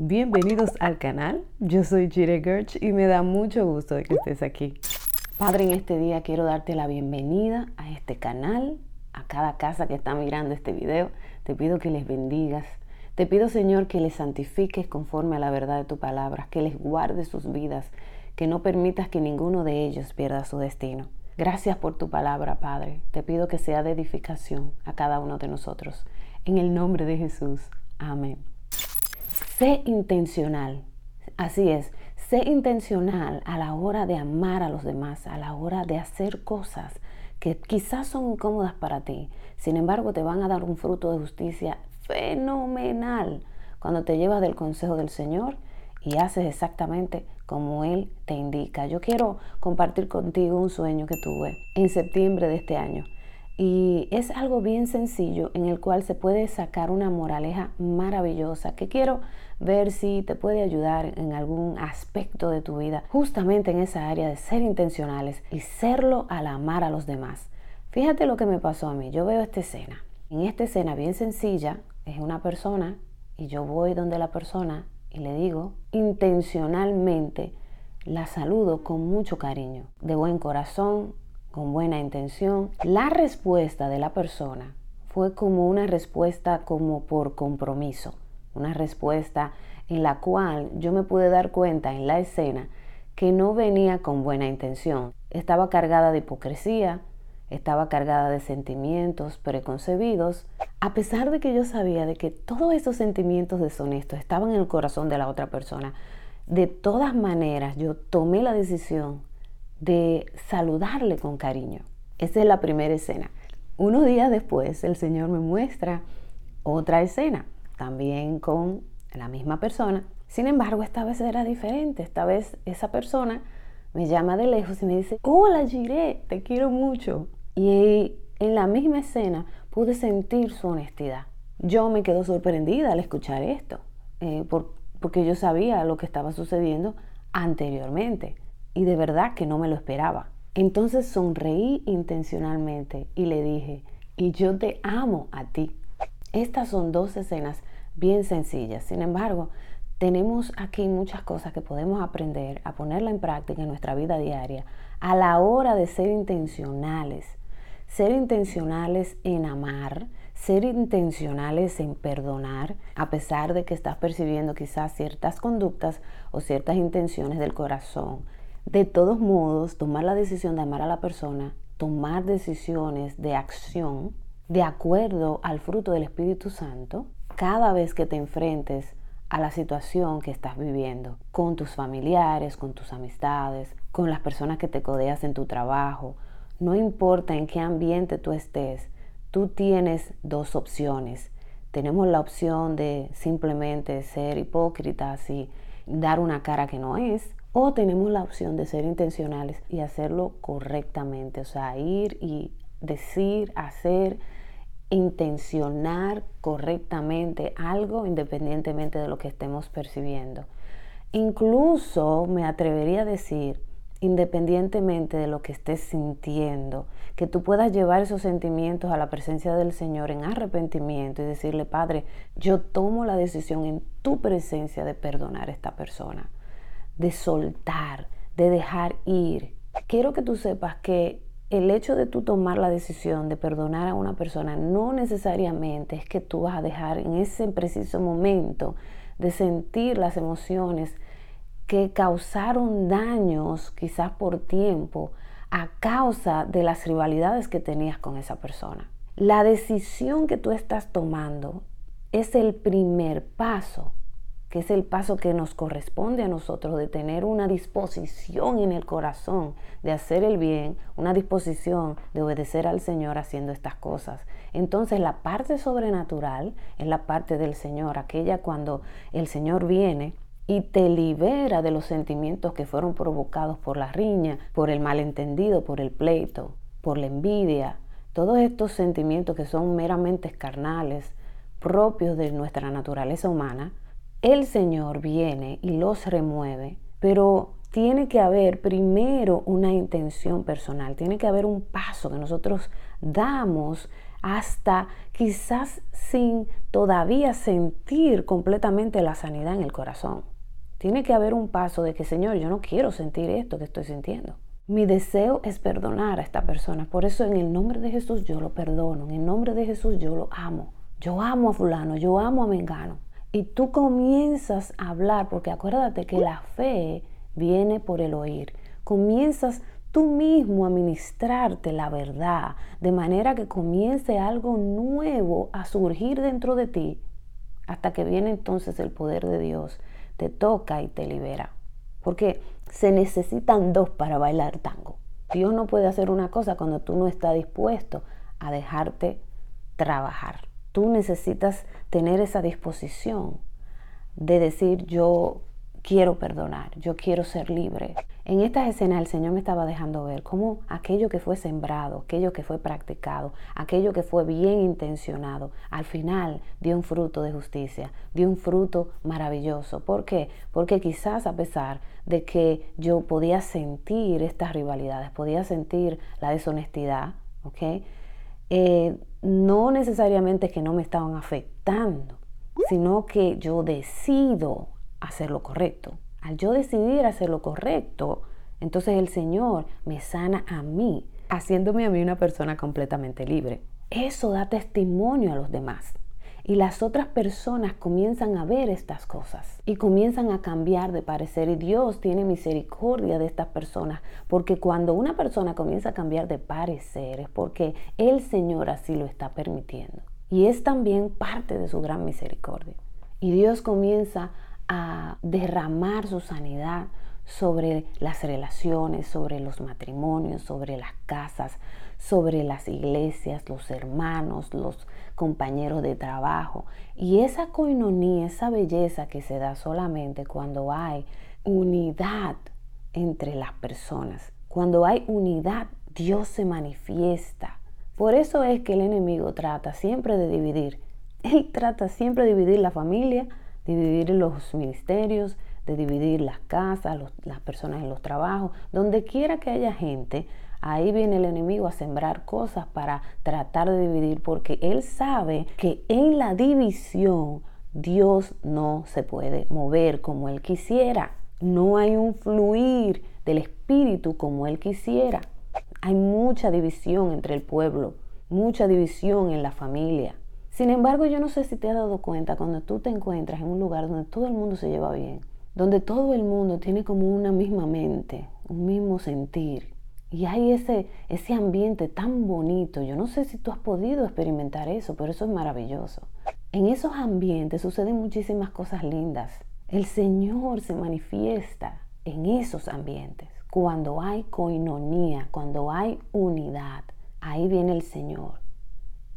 Bienvenidos al canal, yo soy Jire Gerch y me da mucho gusto de que estés aquí. Padre, en este día quiero darte la bienvenida a este canal, a cada casa que está mirando este video. Te pido que les bendigas. Te pido, Señor, que les santifiques conforme a la verdad de tu palabra, que les guardes sus vidas, que no permitas que ninguno de ellos pierda su destino. Gracias por tu palabra, Padre. Te pido que sea de edificación a cada uno de nosotros. En el nombre de Jesús. Amén. Sé intencional. Así es, sé intencional a la hora de amar a los demás, a la hora de hacer cosas que quizás son incómodas para ti. Sin embargo, te van a dar un fruto de justicia fenomenal cuando te llevas del consejo del Señor y haces exactamente como Él te indica. Yo quiero compartir contigo un sueño que tuve en septiembre de este año. Y es algo bien sencillo en el cual se puede sacar una moraleja maravillosa que quiero ver si te puede ayudar en algún aspecto de tu vida, justamente en esa área de ser intencionales y serlo al amar a los demás. Fíjate lo que me pasó a mí. Yo veo esta escena. En esta escena bien sencilla es una persona y yo voy donde la persona y le digo intencionalmente, la saludo con mucho cariño, de buen corazón, con buena intención. La respuesta de la persona fue como una respuesta como por compromiso, una respuesta en la cual yo me pude dar cuenta en la escena que no venía con buena intención. Estaba cargada de hipocresía, estaba cargada de sentimientos preconcebidos, a pesar de que yo sabía de que todos esos sentimientos deshonestos estaban en el corazón de la otra persona. De todas maneras, yo tomé la decisión de saludarle con cariño. Esa es la primera escena. Unos días después el Señor me muestra otra escena, también con la misma persona. Sin embargo, esta vez era diferente. Esta vez esa persona me llama de lejos y me dice, hola Giré, te quiero mucho. Y en la misma escena pude sentir su honestidad. Yo me quedo sorprendida al escuchar esto, eh, porque yo sabía lo que estaba sucediendo anteriormente y de verdad que no me lo esperaba. Entonces sonreí intencionalmente y le dije, y yo te amo a ti. Estas son dos escenas bien sencillas. Sin embargo, tenemos aquí muchas cosas que podemos aprender a ponerla en práctica en nuestra vida diaria a la hora de ser intencionales. Ser intencionales en amar, ser intencionales en perdonar, a pesar de que estás percibiendo quizás ciertas conductas o ciertas intenciones del corazón de todos modos, tomar la decisión de amar a la persona, tomar decisiones de acción de acuerdo al fruto del Espíritu Santo, cada vez que te enfrentes a la situación que estás viviendo, con tus familiares, con tus amistades, con las personas que te codeas en tu trabajo, no importa en qué ambiente tú estés, tú tienes dos opciones. Tenemos la opción de simplemente ser hipócritas y dar una cara que no es, o tenemos la opción de ser intencionales y hacerlo correctamente, o sea, ir y decir, hacer, intencionar correctamente algo independientemente de lo que estemos percibiendo. Incluso me atrevería a decir, independientemente de lo que estés sintiendo, que tú puedas llevar esos sentimientos a la presencia del Señor en arrepentimiento y decirle, Padre, yo tomo la decisión en tu presencia de perdonar a esta persona de soltar, de dejar ir. Quiero que tú sepas que el hecho de tú tomar la decisión de perdonar a una persona no necesariamente es que tú vas a dejar en ese preciso momento de sentir las emociones que causaron daños quizás por tiempo a causa de las rivalidades que tenías con esa persona. La decisión que tú estás tomando es el primer paso que es el paso que nos corresponde a nosotros de tener una disposición en el corazón de hacer el bien, una disposición de obedecer al Señor haciendo estas cosas. Entonces la parte sobrenatural es la parte del Señor, aquella cuando el Señor viene y te libera de los sentimientos que fueron provocados por la riña, por el malentendido, por el pleito, por la envidia, todos estos sentimientos que son meramente carnales, propios de nuestra naturaleza humana, el Señor viene y los remueve, pero tiene que haber primero una intención personal, tiene que haber un paso que nosotros damos hasta quizás sin todavía sentir completamente la sanidad en el corazón. Tiene que haber un paso de que, Señor, yo no quiero sentir esto que estoy sintiendo. Mi deseo es perdonar a esta persona. Por eso en el nombre de Jesús yo lo perdono. En el nombre de Jesús yo lo amo. Yo amo a fulano, yo amo a Mengano. Y tú comienzas a hablar, porque acuérdate que la fe viene por el oír. Comienzas tú mismo a ministrarte la verdad, de manera que comience algo nuevo a surgir dentro de ti, hasta que viene entonces el poder de Dios, te toca y te libera. Porque se necesitan dos para bailar tango. Dios no puede hacer una cosa cuando tú no estás dispuesto a dejarte trabajar. Tú necesitas tener esa disposición de decir yo quiero perdonar, yo quiero ser libre. En estas escenas el Señor me estaba dejando ver cómo aquello que fue sembrado, aquello que fue practicado, aquello que fue bien intencionado, al final dio un fruto de justicia, dio un fruto maravilloso. ¿Por qué? Porque quizás a pesar de que yo podía sentir estas rivalidades, podía sentir la deshonestidad, ¿ok? Eh, no necesariamente que no me estaban afectando, sino que yo decido hacer lo correcto. Al yo decidir hacer lo correcto, entonces el Señor me sana a mí, haciéndome a mí una persona completamente libre. Eso da testimonio a los demás. Y las otras personas comienzan a ver estas cosas y comienzan a cambiar de parecer. Y Dios tiene misericordia de estas personas, porque cuando una persona comienza a cambiar de parecer es porque el Señor así lo está permitiendo. Y es también parte de su gran misericordia. Y Dios comienza a derramar su sanidad sobre las relaciones, sobre los matrimonios, sobre las casas, sobre las iglesias, los hermanos, los compañeros de trabajo. Y esa coinonía, esa belleza que se da solamente cuando hay unidad entre las personas. Cuando hay unidad, Dios se manifiesta. Por eso es que el enemigo trata siempre de dividir. Él trata siempre de dividir la familia, dividir los ministerios, de dividir las casas, las personas en los trabajos, donde quiera que haya gente, ahí viene el enemigo a sembrar cosas para tratar de dividir, porque él sabe que en la división Dios no se puede mover como él quisiera. No hay un fluir del espíritu como él quisiera. Hay mucha división entre el pueblo, mucha división en la familia. Sin embargo, yo no sé si te has dado cuenta cuando tú te encuentras en un lugar donde todo el mundo se lleva bien, donde todo el mundo tiene como una misma mente, un mismo sentir. Y hay ese, ese ambiente tan bonito. Yo no sé si tú has podido experimentar eso, pero eso es maravilloso. En esos ambientes suceden muchísimas cosas lindas. El Señor se manifiesta en esos ambientes. Cuando hay coinonía, cuando hay unidad, ahí viene el Señor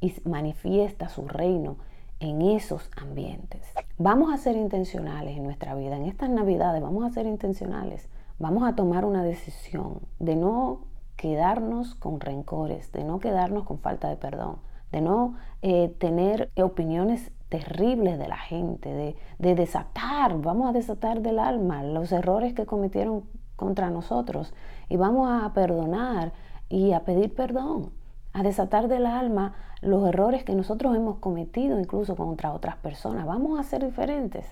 y manifiesta su reino en esos ambientes. Vamos a ser intencionales en nuestra vida. En estas navidades vamos a ser intencionales. Vamos a tomar una decisión de no quedarnos con rencores, de no quedarnos con falta de perdón, de no eh, tener opiniones terribles de la gente, de, de desatar, vamos a desatar del alma los errores que cometieron contra nosotros y vamos a perdonar y a pedir perdón a desatar del alma los errores que nosotros hemos cometido incluso contra otras personas. Vamos a ser diferentes.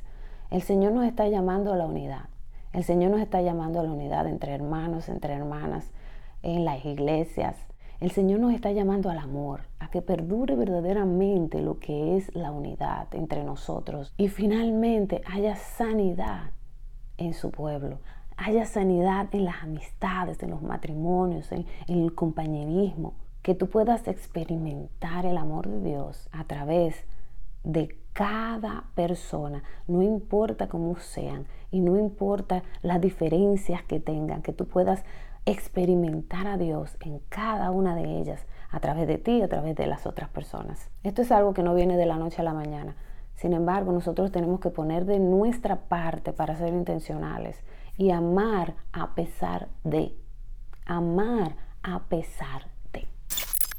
El Señor nos está llamando a la unidad. El Señor nos está llamando a la unidad entre hermanos, entre hermanas, en las iglesias. El Señor nos está llamando al amor, a que perdure verdaderamente lo que es la unidad entre nosotros y finalmente haya sanidad en su pueblo, haya sanidad en las amistades, en los matrimonios, en, el compañerismo que tú puedas experimentar el amor de Dios a través de cada persona, no importa cómo sean y no importa las diferencias que tengan, que tú puedas experimentar a Dios en cada una de ellas a través de ti a través de las otras personas. Esto es algo que no viene de la noche a la mañana. Sin embargo, nosotros tenemos que poner de nuestra parte para ser intencionales y amar a pesar de. Amar a pesar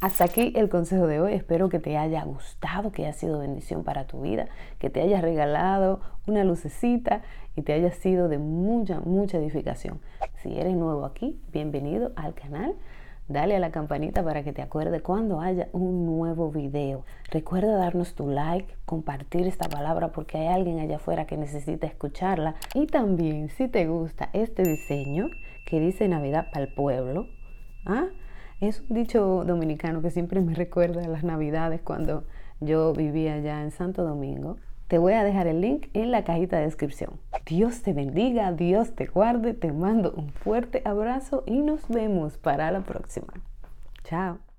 hasta aquí el consejo de hoy. Espero que te haya gustado, que haya sido bendición para tu vida, que te haya regalado una lucecita y te haya sido de mucha, mucha edificación. Si eres nuevo aquí, bienvenido al canal. Dale a la campanita para que te acuerde cuando haya un nuevo video. Recuerda darnos tu like, compartir esta palabra porque hay alguien allá afuera que necesita escucharla. Y también si te gusta este diseño que dice Navidad para el pueblo, ¿ah? Es un dicho dominicano que siempre me recuerda a las Navidades cuando yo vivía allá en Santo Domingo. Te voy a dejar el link en la cajita de descripción. Dios te bendiga, Dios te guarde, te mando un fuerte abrazo y nos vemos para la próxima. Chao.